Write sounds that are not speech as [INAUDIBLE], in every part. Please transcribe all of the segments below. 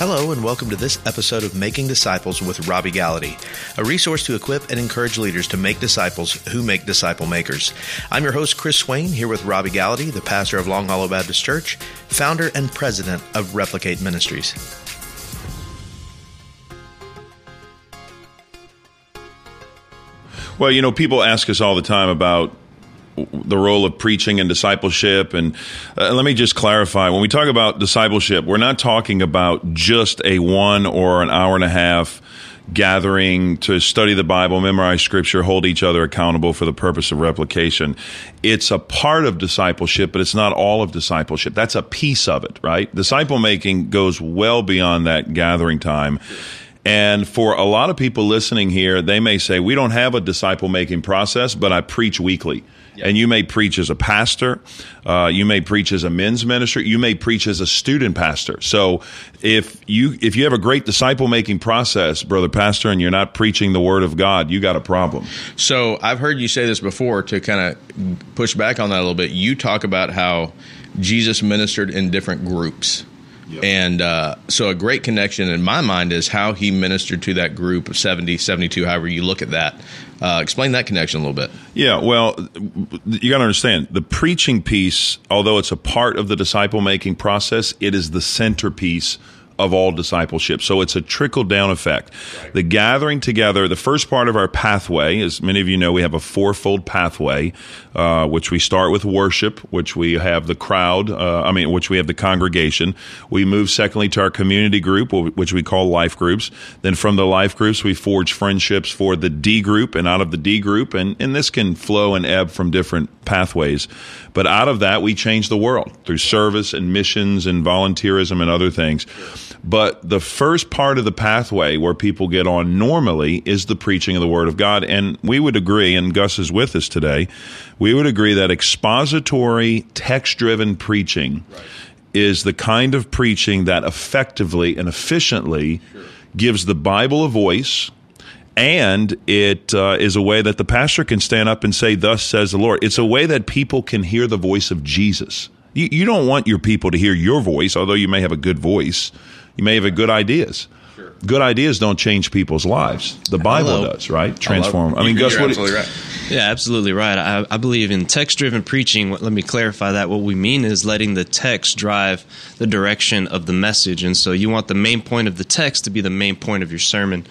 Hello, and welcome to this episode of Making Disciples with Robby Gallaty, a resource to equip and encourage leaders to make disciples who make disciple makers. I'm your host, Chris Swain, here with Robby Gallaty, the pastor of Long Hollow Baptist Church, founder and president of Replicate Ministries. Well, you know, people ask us all the time about the role of preaching and discipleship. And uh, let me just clarify when we talk about discipleship, we're not talking about just a one or an hour and a half gathering to study the Bible, memorize scripture, hold each other accountable for the purpose of replication. It's a part of discipleship, but it's not all of discipleship. That's a piece of it, right? Disciple making goes well beyond that gathering time. And for a lot of people listening here, they may say, We don't have a disciple making process, but I preach weekly. And you may preach as a pastor, uh, you may preach as a men's minister, you may preach as a student pastor. So if you if you have a great disciple making process, brother pastor, and you're not preaching the word of God, you got a problem. So I've heard you say this before to kind of push back on that a little bit. You talk about how Jesus ministered in different groups. Yep. And uh, so a great connection in my mind is how he ministered to that group of 70, 72, however you look at that. Uh, explain that connection a little bit. Yeah, well, you got to understand the preaching piece, although it's a part of the disciple making process, it is the centerpiece of all discipleship. So it's a trickle down effect. Right. The gathering together, the first part of our pathway, as many of you know, we have a fourfold pathway, uh, which we start with worship, which we have the crowd, uh, I mean, which we have the congregation. We move secondly to our community group, which we call life groups. Then from the life groups, we forge friendships for the D group and out of the D group. And, and this can flow and ebb from different pathways. But out of that, we change the world through service and missions and volunteerism and other things. But the first part of the pathway where people get on normally is the preaching of the Word of God. And we would agree, and Gus is with us today, we would agree that expository, text driven preaching right. is the kind of preaching that effectively and efficiently sure. gives the Bible a voice and it uh, is a way that the pastor can stand up and say, Thus says the Lord. It's a way that people can hear the voice of Jesus. You, you don't want your people to hear your voice, although you may have a good voice. You may have good ideas. Sure. Good ideas don't change people's lives. The Bible Hello. does, right? Transform. I, I mean, Gus, what? Absolutely right. Yeah, absolutely right. I, I believe in text driven preaching. Let me clarify that. What we mean is letting the text drive the direction of the message. And so you want the main point of the text to be the main point of your sermon.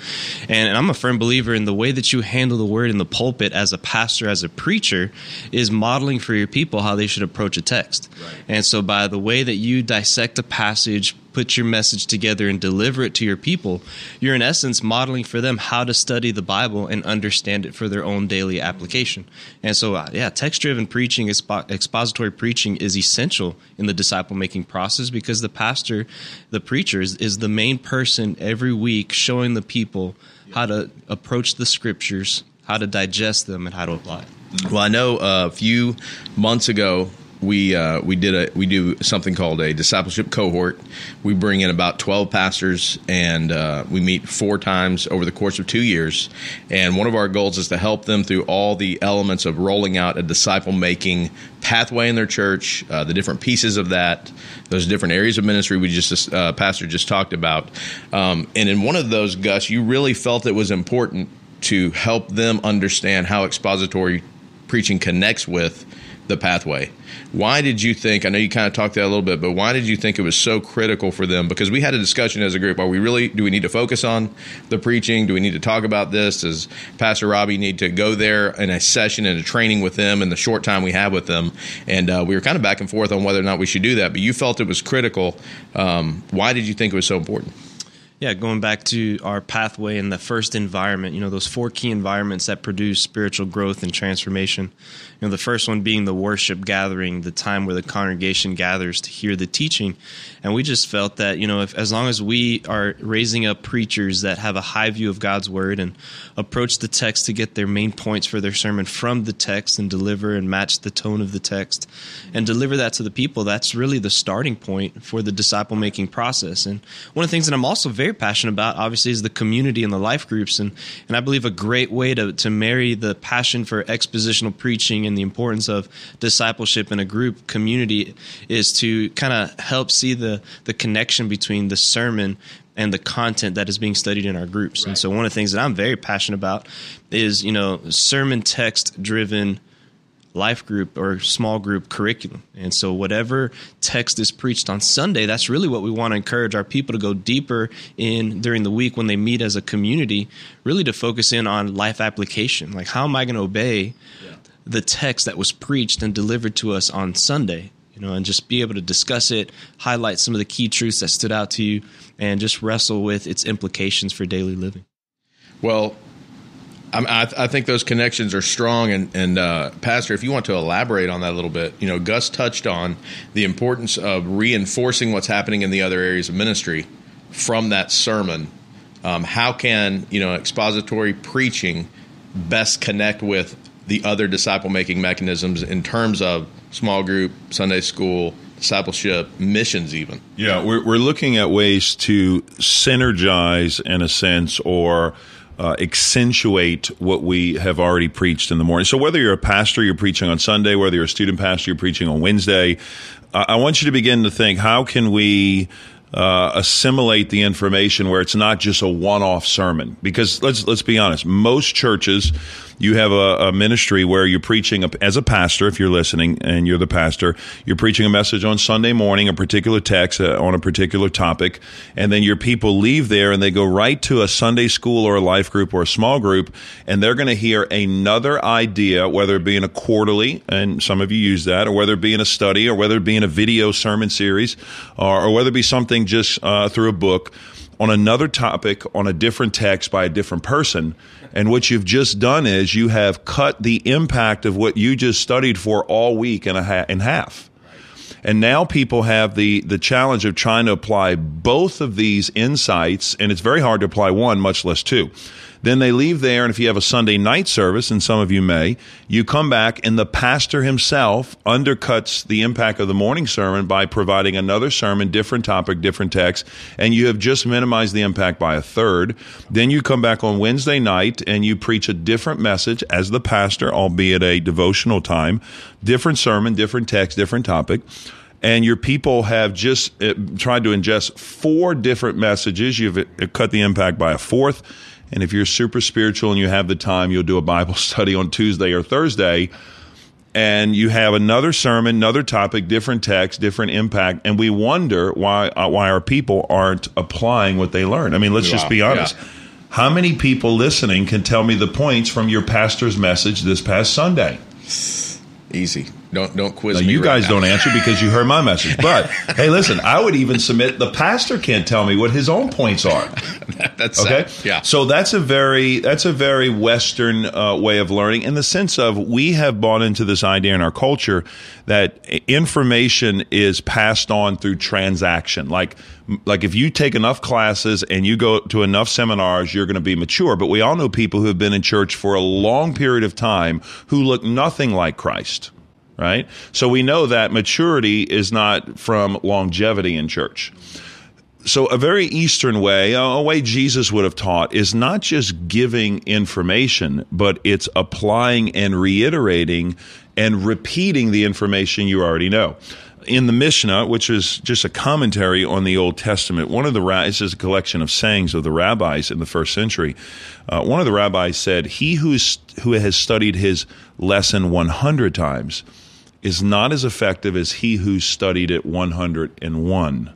And, and I'm a firm believer in the way that you handle the word in the pulpit as a pastor, as a preacher, is modeling for your people how they should approach a text. Right. And so by the way that you dissect a passage, put your message together and deliver it to your people, you're in essence modeling for them how to study the Bible and understand it for their own daily application. And so, uh, yeah, text driven preaching, expo- expository preaching is essential in the disciple making process because the pastor, the preacher, is, is the main person every week showing the people how to approach the scriptures, how to digest them, and how to apply it. Well, I know uh, a few months ago we uh, we did a we do something called a discipleship cohort. We bring in about twelve pastors, and uh, we meet four times over the course of two years. And one of our goals is to help them through all the elements of rolling out a disciple making pathway in their church, uh, the different pieces of that, those different areas of ministry we just uh, pastor just talked about. Um, and in one of those, Gus, you really felt it was important to help them understand how expository preaching connects with the pathway. Why did you think? I know you kind of talked that a little bit, but why did you think it was so critical for them? Because we had a discussion as a group. Are we really? Do we need to focus on the preaching? Do we need to talk about this? Does Pastor Robby need to go there in a session and a training with them in the short time we have with them? And uh, we were kind of back and forth on whether or not we should do that. But you felt it was critical. Um, why did you think it was so important? Yeah, going back to our pathway in the first environment, you know, those four key environments that produce spiritual growth and transformation. You know, the first one being the worship gathering, the time where the congregation gathers to hear the teaching. And we just felt that, you know, if as long as we are raising up preachers that have a high view of God's word and approach the text to get their main points for their sermon from the text and deliver and match the tone of the text and deliver that to the people, that's really the starting point for the disciple making process. And one of the things that I'm also very passionate about, obviously, is the community and the life groups. And, and I believe a great way to, to marry the passion for expositional preaching and the importance of discipleship in a group community is to kind of help see the, the connection between the sermon and the content that is being studied in our groups. Right. And so one of the things that I'm very passionate about is, you know, sermon text driven life group or small group curriculum. And so, whatever text is preached on Sunday, that's really what we want to encourage our people to go deeper in during the week when they meet as a community, really to focus in on life application. Like, how am I going to obey yeah. The text that was preached and delivered to us on Sunday? You know, and just be able to discuss it, highlight some of the key truths that stood out to you, and just wrestle with its implications for daily living. Well, I, I, think those connections are strong, and, and uh, Pastor, if you want to elaborate on that a little bit, you know, Gus touched on the importance of reinforcing what's happening in the other areas of ministry from that sermon. Um, how can you know expository preaching best connect with the other disciple making mechanisms in terms of small group, Sunday school, discipleship, missions, even? Yeah, we're, we're looking at ways to synergize, in a sense, or uh, accentuate what we have already preached in the morning. So whether you're a pastor, you're preaching on Sunday, whether you're a student pastor, you're preaching on Wednesday, I want you to begin to think: How can we uh, assimilate the information where it's not just a one-off sermon? Because let's let's be honest, most churches you have a, a ministry where you're preaching a, as a pastor, if you're listening and you're the pastor, you're preaching a message on Sunday morning, a particular text uh, on a particular topic, and then your people leave there and they go right to a Sunday school or a life group or a small group, and they're going to hear another idea, whether it be in a quarterly, and some of you use that, or whether it be in a study, or whether it be in a video sermon series, or, or whether it be something just uh, through a book on another topic on a different text by a different person. And what you've just done is you have cut the impact of what you just studied for all week in, a ha- in half. And now people have the, the challenge of trying to apply both of these insights, and it's very hard to apply one, much less two. Then they leave there, and if you have a Sunday night service, and some of you may, you come back, and the pastor himself undercuts the impact of the morning sermon by providing another sermon, different topic, different text, and you have just minimized the impact by a third. Then you come back on Wednesday night, and you preach a different message as the pastor, albeit a devotional time, different sermon, different text, different topic and your people have just uh, tried to ingest four different messages. You've uh, cut the impact by a fourth. And if you're super spiritual and you have the time, you'll do a Bible [LAUGHS] study on Tuesday or Thursday. And you have another sermon, another topic, different text, different impact, and we wonder why uh, why our people aren't applying what they learn. I mean, let's just be honest. Yeah. How many people listening can tell me the points from your pastor's message this past Sunday? Easy. Don't don't quiz now, me. You right guys now. don't answer because you heard my message. [LAUGHS] But hey, listen, I would even submit the pastor can't tell me what his own points are. [LAUGHS] that's okay. Sad. Yeah. So that's a very that's a very Western uh, way of learning in the sense of we have bought into this idea in our culture that information is passed on through transaction. Like like if you take enough classes and you go to enough seminars, you're going to be mature. But we all know people who have been in church for a long period of time who look nothing like Christ right? So we know that maturity is not from longevity in church. So, a very Eastern way, a way Jesus would have taught, is not just giving information, but it's applying and reiterating and repeating the information you already know. In the Mishnah, which is just a commentary on the Old Testament, one of the this is a collection of sayings of the rabbis in the first century. Uh, one of the rabbis said, "He who's, who has studied his lesson one hundred times." Is not as effective as he who studied it 101.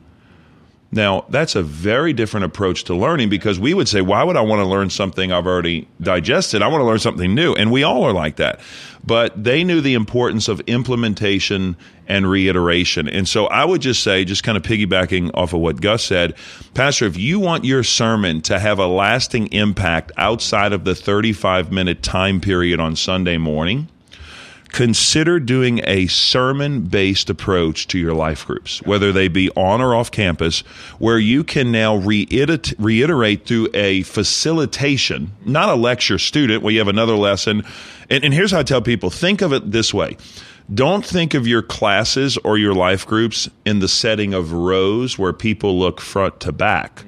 Now, that's a very different approach to learning because we would say, why would I want to learn something I've already digested? I want to learn something new. And we all are like that. But they knew the importance of implementation and reiteration. And so I would just say, just kind of piggybacking off of what Gus said, Pastor, if you want your sermon to have a lasting impact outside of the 35 minute time period on Sunday morning, consider doing a sermon based approach to your life groups, whether they be on or off campus, where you can now reiterate, reiterate through a facilitation, not a lecture student where you have another lesson. And, and here's how I tell people think of it this way. Don't think of your classes or your life groups in the setting of rows where people look front to back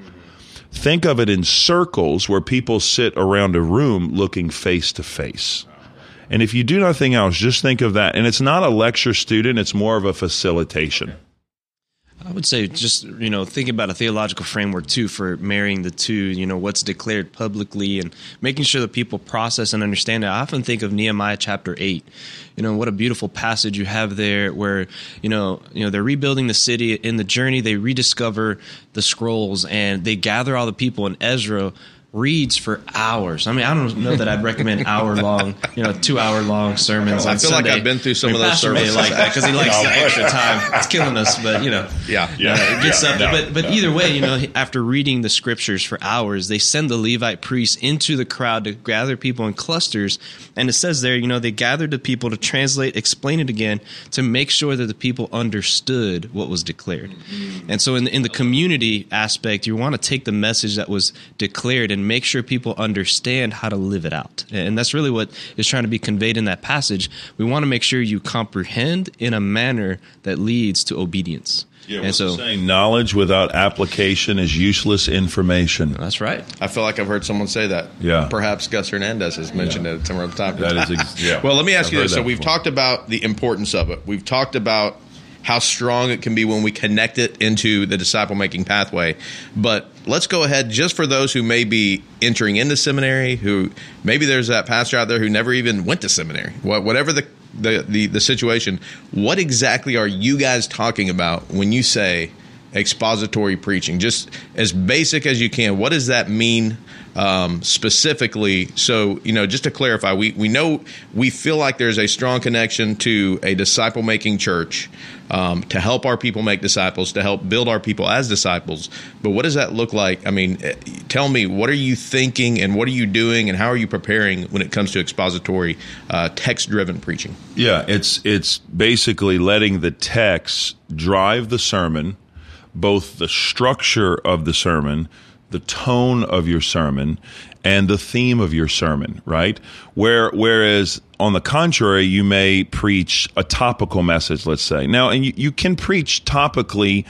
think of it in circles where people sit around a room looking face to face. And if you do nothing else, just think of that. And it's not a lecture student, it's more of a facilitation. I would say just you know think about a theological framework too for marrying the two. You know what's declared publicly and making sure that people process and understand it. I often think of Nehemiah chapter eight. You know what a beautiful passage you have there, where you know you know they're rebuilding the city. In the journey, they rediscover the scrolls and they gather all the people. And Ezra reads for hours. I mean, I don't know that I'd recommend hour long, you know, two hour long sermons. I on feel like I've been through some I mean, of those may like that because he likes [LAUGHS] the extra time. It's killing us, but you know, Yeah. Yeah. uh, good up. no, but but no. either way, you know, after reading the scriptures for hours, they send the Levite priests into the crowd to gather people in clusters, and it says there, you know, they gathered the people to translate, explain it again, to make sure that the people understood what was declared. And so, in the, in the community aspect, you want to take the message that was declared and make sure people understand how to live it out. And that's really what is trying to be conveyed in that passage. We want to make sure you comprehend in a manner that leads to obedience. Yeah, and what's so saying? knowledge without application is useless information. that's right. I feel like I've heard someone say that. Yeah. Perhaps Gus Hernandez has mentioned it at some other time. That is ex- yeah. well, let me ask I've you this. So we've before. talked about the importance of it. We've talked about how strong it can be when we connect it into the disciple making pathway. But let's go ahead, just for those who may be entering into seminary, who maybe there's that pastor out there who never even went to seminary. Wha- Whatever the the, the, the situation, what exactly are you guys talking about when you say expository preaching? Just as basic as you can. What does that mean um, specifically? So, you know, just to clarify, we, we know we feel like there's a strong connection to a disciple making church um, to help our people make disciples, to help build our people as disciples. But what does that look like? I mean, eh, tell me, what are you thinking and what are you doing and how are you preparing when it comes to expository, uh, text driven preaching? Yeah, it's it's basically letting the text drive the sermon, both the structure of the sermon, the tone of your sermon, and the theme of your sermon, right? Where whereas on the contrary, you may preach a topical message, let's say. Now, and you, you can preach topically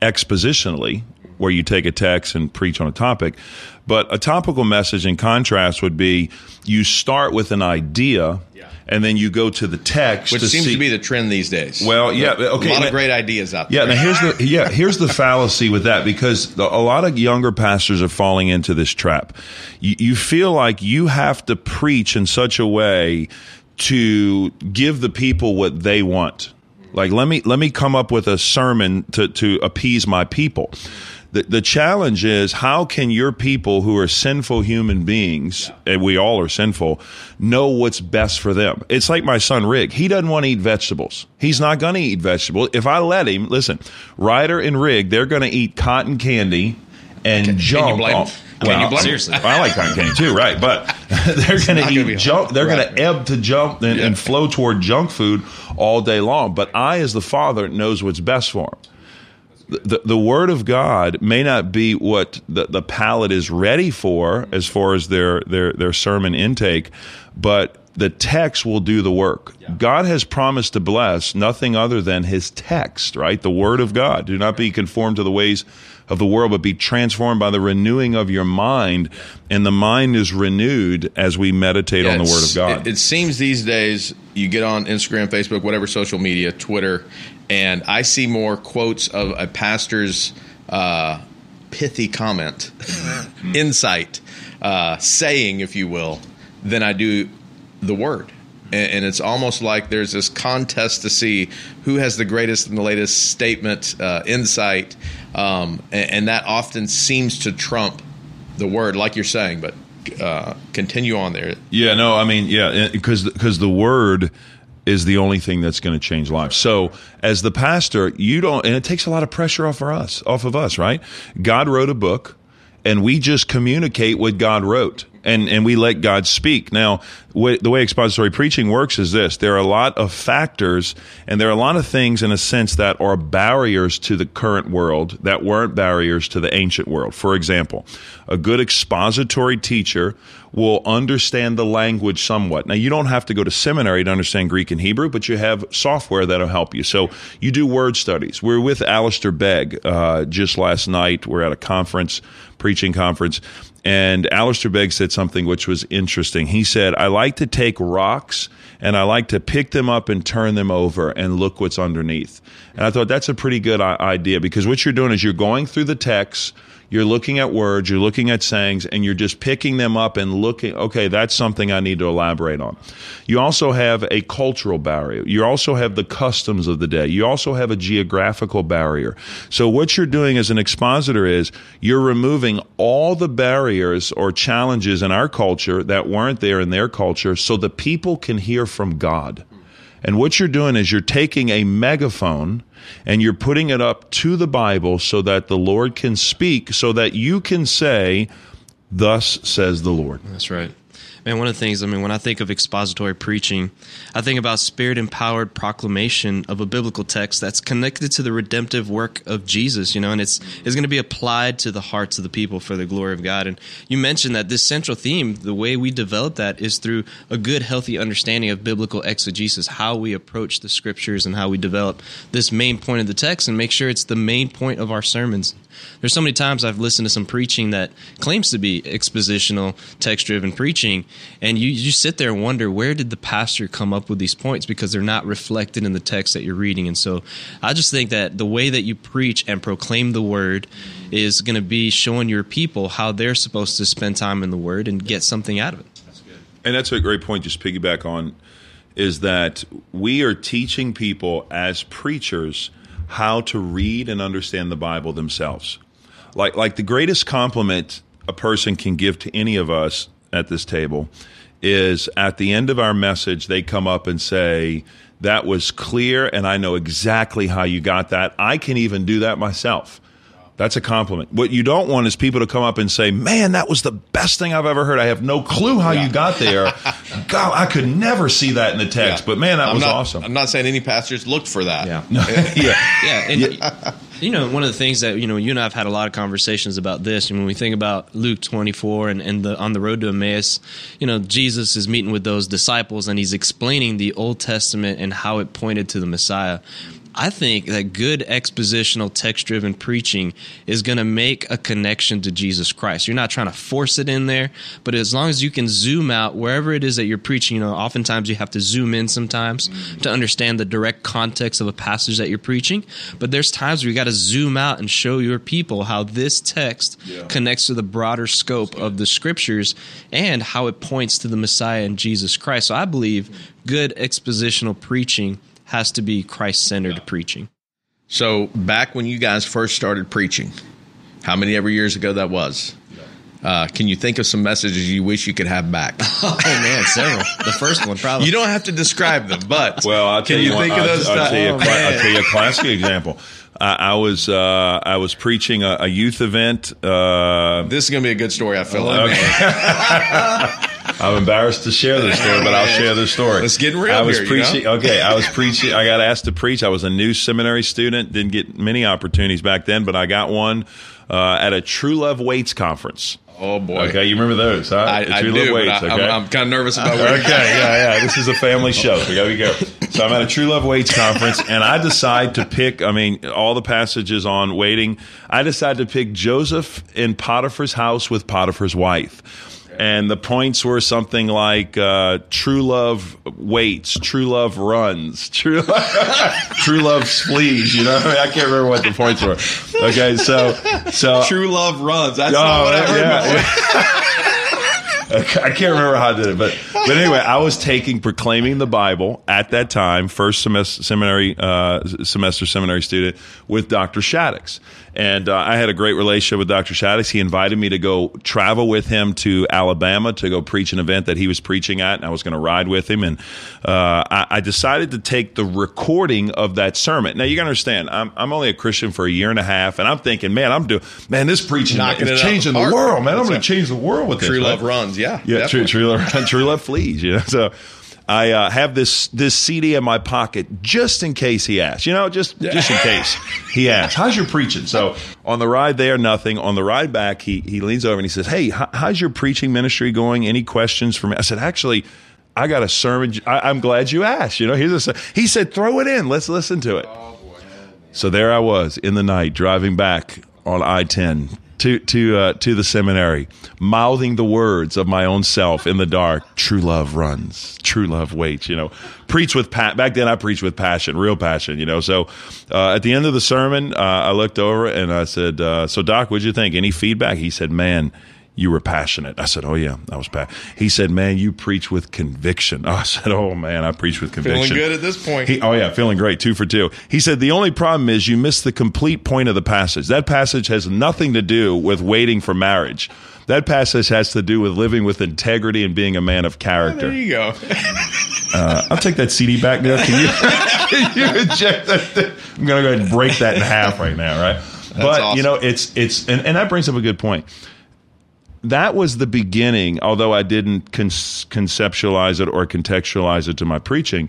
expositionally, where you take a text and preach on a topic. But a topical message in contrast would be you start with an idea and then you go to the text Which to seems see, to be the trend these days. Well, yeah, okay, a lot now- of great ideas out there. yeah, now here's the yeah here's the fallacy with that because the, a lot of younger pastors are falling into this trap. You, you feel like you have to preach in such a way to give the people what they want. Like let me let me come up with a sermon to to appease my people. The, the challenge is how can your people who are sinful human beings, and we all are sinful, know what's best for them? It's like my son Rig. He doesn't want to eat vegetables. He's not going to eat vegetables. If I let him, listen, Ryder and Rig, they're going to eat cotton candy and junk. blame 'em? off- oh, Can you Well, blame 'em? Seriously. I like cotton candy too, right? But [LAUGHS] they're going to eat junk. They're right. going to ebb to jump and, and flow toward junk food all day long. But I, as the father, knows what's best for them the, the word of God may not be what the, the palate is ready for as far as their, their, their sermon intake, but the text will do the work. God has promised to bless nothing other than his text, right? The word of God. Do not be conformed to the ways of the world, but be transformed by the renewing of your mind. And the mind is renewed as we meditate on the word of God. It, it seems these days you get on Instagram, Facebook, whatever social media, Twitter, and I see more quotes of a pastor's uh, pithy comment, [LAUGHS] insight, uh, saying, if you will, than I do the word. And, and it's almost like there's this contest to see who has the greatest and the latest statement, uh, insight, um, and, and that often seems to trump the word, like you're saying. But uh, continue on there. Yeah, no, I mean, yeah, because because the word is the only thing that's going to change lives. So, as the pastor, you don't, and it takes a lot of pressure off for us, off of us, right? God wrote a book, and we just communicate what God wrote. And, and we let God speak. Now, wh- the way expository preaching works is this. There are a lot of factors and there are a lot of things in a sense that are barriers to the current world that weren't barriers to the ancient world. For example, a good expository teacher will understand the language somewhat. Now, you don't have to go to seminary to understand Greek and Hebrew, but you have software that'll help you. So you do word studies. We are with Alistair Begg uh, just last night. We're at a conference preaching conference, and Alistair Begg said something which was interesting. He said, "I like to take rocks." And I like to pick them up and turn them over and look what's underneath. And I thought that's a pretty good idea because what you're doing is you're going through the text, you're looking at words, you're looking at sayings, and you're just picking them up and looking, okay, that's something I need to elaborate on. You also have a cultural barrier. You also have the customs of the day. You also have a geographical barrier. So what you're doing as an expositor is you're removing all the barriers or challenges in our culture that weren't there in their culture so the people can hear from God. And what you're doing is you're taking a megaphone and you're putting it up to the Bible so that the Lord can speak, so that you can say, Thus says the Lord. That's right. Man, one of the things, I mean, when I think of expository preaching, I think about spirit empowered proclamation of a biblical text that's connected to the redemptive work of Jesus, you know, and it's, it's going to be applied to the hearts of the people for the glory of God. And you mentioned that this central theme, the way we develop that is through a good, healthy understanding of biblical exegesis, how we approach the scriptures and how we develop this main point of the text and make sure it's the main point of our sermons. There's so many times I've listened to some preaching that claims to be expositional, text driven preaching, and you, you sit there and wonder where did the pastor come up with these points because they're not reflected in the text that you're reading. And so I just think that the way that you preach and proclaim the word is going to be showing your people how they're supposed to spend time in the word and get something out of it. And that's a great point, just piggyback on is that we are teaching people as preachers how to read and understand the Bible themselves. Like, like the greatest compliment a person can give to any of us at this table is at the end of our message, they come up and say, That was clear, and I know exactly how you got that. I can even do that myself. That's a compliment. What you don't want is people to come up and say, "Man, that was the best thing I've ever heard. I have no clue how yeah. you got there. [LAUGHS] God, I could never see that in the text, yeah. but man, that I'm was not, awesome." I'm not saying any pastors looked for that. Yeah, [LAUGHS] yeah, [LAUGHS] yeah. And, yeah. You know, one of the things that you know, you and I have had a lot of conversations about this. And when we think about Luke 24 and, and the on the road to Emmaus, you know, Jesus is meeting with those disciples and he's explaining the Old Testament and how it pointed to the Messiah. I think that good expositional text driven preaching is going to make a connection to Jesus Christ. You're not trying to force it in there, but as long as you can zoom out wherever it is that you're preaching, you know, oftentimes you have to zoom in sometimes mm-hmm. to understand the direct context of a passage that you're preaching. But there's times where you got to zoom out and show your people how this text yeah. connects to the broader scope of the scriptures and how it points to the Messiah and Jesus Christ. So I believe good expositional preaching has to be Christ centered yeah. preaching. So, back when you guys first started preaching, how many ever years ago that was? Uh, can you think of some messages you wish you could have back? [LAUGHS] oh man, several. The first one, probably. You don't have to describe them, but [LAUGHS] well, I'll can you, you think one, of those? I'll, I'll, tell you, oh, I'll, tell you a [LAUGHS] classic example. I, I was uh, I was preaching a, a youth event. Uh, this is going to be a good story. I feel like. Okay. I'm embarrassed to share this story, but I'll share this story. Let's get real. I was here, preaching. You know? Okay, I was [LAUGHS] preaching. I got asked to preach. I was a new seminary student. Didn't get many opportunities back then, but I got one uh, at a True Love Waits conference. Oh boy! Okay, you remember those? Huh? I, I do. Weights, I, okay? I'm, I'm, kind of nervous about. okay, yeah, yeah. This is a family show. So we go. So I'm at a True Love Waits conference, and I decide to pick. I mean, all the passages on waiting. I decide to pick Joseph in Potiphar's house with Potiphar's wife and the points were something like uh, "True love waits, true love runs, [LAUGHS] true love, true love flees." You know, I, mean, I, can't remember what the points were. Okay, so so true love runs. That's oh, not what I heard yeah. [LAUGHS] I can't remember how I did it, but but anyway, I was taking proclaiming the Bible at that time, first semester seminary uh, semester seminary student with Dr. Shaddix, and uh, I had a great relationship with Dr. Shaddix. He invited me to go travel with him to Alabama to go preach an event that he was preaching at, and I was going to ride with him. And uh, I, I, decided to take the recording of that sermon. Now you got to understand, I'm, I'm only a Christian for a year and a half, and I'm thinking, man, I'm doing, man, this preaching Knocking is changing the, the world, man. I'm going to change the world with true this. True love right? runs, yeah, yeah, true, true love, [LAUGHS] true love flees. You know, so I uh, have this this CD in my pocket just in case he asks. You know, just just in case he [LAUGHS] asks. How's your preaching? So on the ride there, nothing. On the ride back, he he leans over and he says, "Hey, how's your preaching ministry going? Any questions for me?" I said, "Actually." I got a sermon. I, am glad you asked. You know, here's a. He said, "Throw it in. Let's listen to it." Oh, so there I was in the night driving back on I-10 to to uh, to the seminary, mouthing the words of my own self in the dark. True love runs. True love waits. You know, preach with pa- back then. I preached with passion, real passion. You know, so uh, at the end of the sermon, uh, I looked over and I said, uh, "So, Doc, what'd you think? Any feedback?" He said, "Man." You were passionate. I said, "Oh yeah, I was passionate." He said, "Man, you preach with conviction." [LAUGHS] I said, "Oh man, I preach with conviction." Feeling good at this point. He, oh yeah, feeling great. Two for two. He said the only problem is you missed the complete point of the passage. That passage has nothing to do with waiting for marriage. That passage has to do with living with integrity and being a man of character. there you go. [LAUGHS] Uh, I'll take that CD back there. Can you, [LAUGHS] can you eject that? I'm going to go ahead and break that in half right now, right? but awesome. you know, it's it's and, and that brings up a good point that was the beginning, although I didn't con- conceptualize it or contextualize it to my preaching.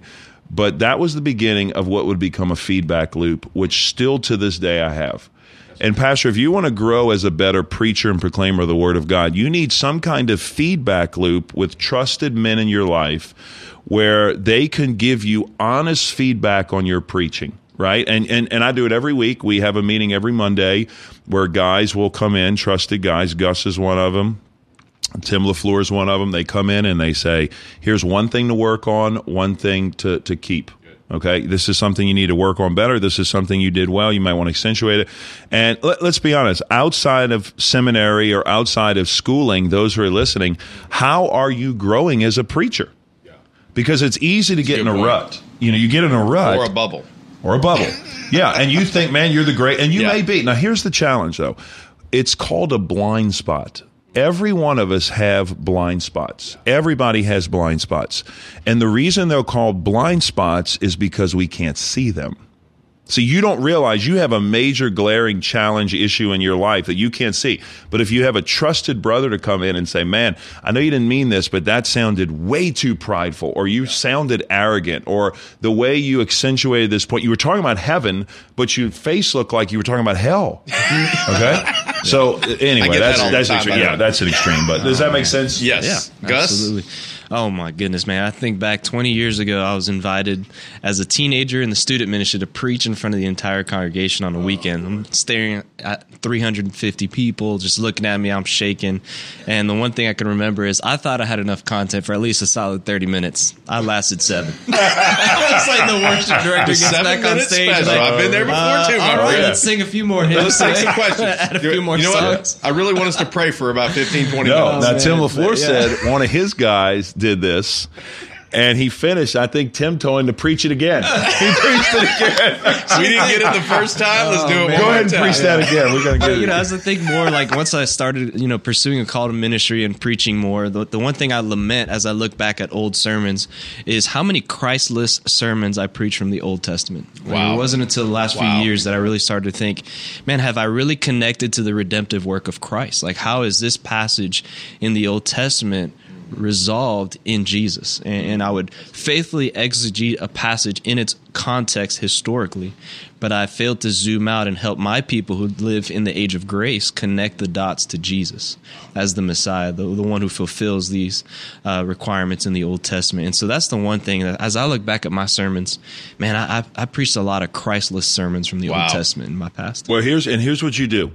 But that was the beginning of what would become a feedback loop, which still to this day I have. And, Pastor, if you want to grow as a better preacher and proclaimer of the Word of God, you need some kind of feedback loop with trusted men in your life where they can give you honest feedback on your preaching right? And, and and I do it every week. We have a meeting every Monday where guys will come in, trusted guys. Gus is one of them. Tim LaFleur is one of them. They come in and they say, here's one thing to work on, one thing to, to keep. Okay, this is something you need to work on better. This is something you did well. You might want to accentuate it. And let, us be honest, outside of seminary or outside of schooling, those who are listening, how are you growing as a preacher? Because it's easy to get in a point. rut. You know, you get in a rut or a bubble. Or a bubble. [LAUGHS] yeah, and you think, man, you're the great, and you Yeah. may be. Now, here's the challenge, though. It's called a blind spot. Every one of us have blind spots. Everybody has blind spots. And the reason they're called blind spots is because we can't see them. See, you don't realize you have a major glaring challenge issue in your life that you can't see. But if you have a trusted brother to come in and say, man, I know you didn't mean this, but that sounded way too prideful, or you sounded arrogant, or the way you accentuated this point, you were talking about heaven, but your face looked like you were talking about hell. [LAUGHS] okay? So anyway, get that that's, all the that's time, extreme. Yeah, that's an extreme, but does that make oh, sense? Yes. Gus? Absolutely. Oh my goodness, man! I think back 20 years ago, I was invited as a teenager in the student ministry to preach in front of the entire congregation on a weekend. I'm staring at 350 people, just looking at me. I'm shaking, and the one thing I can remember is I thought I had enough content for at least a solid 30 minutes. I lasted seven. [LAUGHS] it's like the worship director gets Seven back on stage. Like, I've been there before uh, too, my all right, friend. let's sing a few more hymns. Let's take some questions. [LAUGHS] Add a few more you know songs. what? I really want us to pray for about 15, 20 No, minutes. now. Tim LaFleur Yeah. said one of his guys did this. And he finished. I think Tim told him to preach it again. [LAUGHS] He preached it again. [LAUGHS] we didn't get it the first time. Let's do it oh, one Go more ahead and time. preach that again. We're gonna get But, it. you know, as I think more, like once I started, you know, pursuing a call to ministry and preaching more, the, the one thing I lament as I look back at old sermons is how many Christless sermons I preach from the Old Testament. Like, Wow. it wasn't until the last Wow. few years that I really started to think, man, have I really connected to the redemptive work of Christ? Like, how is this passage in the Old Testament? Resolved in Jesus. And, and I would faithfully exegete a passage in its context historically, but I failed to zoom out and help my people who live in the age of grace connect the dots to Jesus as the Messiah, the, the one who fulfills these uh, requirements in the Old Testament. And so that's the one thing that as I look back at my sermons, man, I, I, I preached a lot of Christless sermons from the Wow. Old Testament in my past. Well, here's and here's what you do.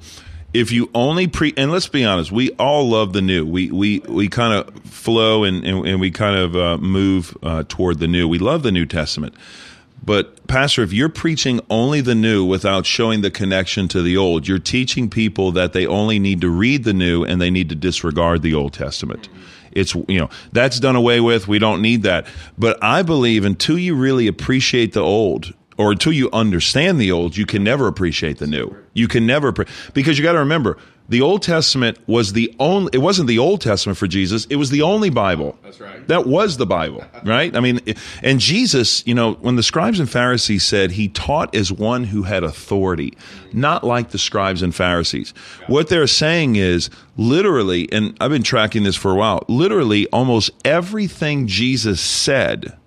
If you only pre and let's be honest, we all love the new. We we we kind of flow and, and and we kind of uh, move uh, toward the new. We love the New Testament. But pastor, if you're preaching only the new without showing the connection to the old, you're teaching people that they only need to read the new and they need to disregard the Old Testament. It's you know that's done away with. We don't need that. But I believe until you really appreciate the old, or until you understand the old, you can never appreciate the new. You can never appre- because you got to remember the Old Testament was the only. It wasn't the Old Testament for Jesus. It was the only Bible. That's right. That was the Bible, right? I mean, and Jesus, you know, when the scribes and Pharisees said he taught as one who had authority, not like the scribes and Pharisees. What they're saying is literally, and I've been tracking this for a while, literally almost everything Jesus said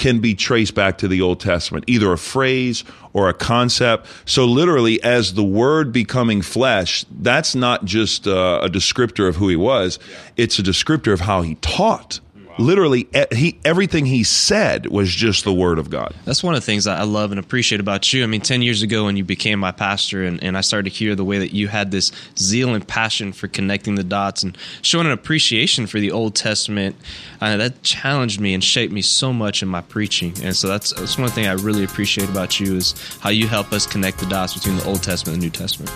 can be traced back to the Old Testament, either a phrase or a concept. So, literally, as the Word becoming flesh, that's not just uh, a descriptor of who he was, it's a descriptor of how he taught. Literally he everything he said was just the word of God. That's one of the things I love and appreciate about you. I mean, 10 years ago when you became my pastor and, and I started to hear the way that you had this zeal and passion for connecting the dots and showing an appreciation for the Old Testament, uh, that challenged me and shaped me so much in my preaching. And so that's, that's one thing I really appreciate about you is how you help us connect the dots between the Old Testament and New Testament.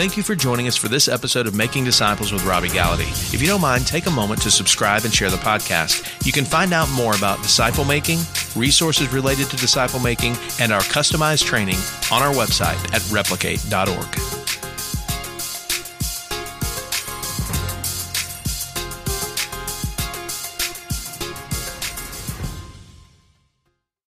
Thank you for joining us for this episode of Making Disciples with Robby Gallaty. If you don't mind, take a moment to subscribe and share the podcast. You can find out more about disciple making, resources related to disciple making, and our customized training on our website at replicate.org.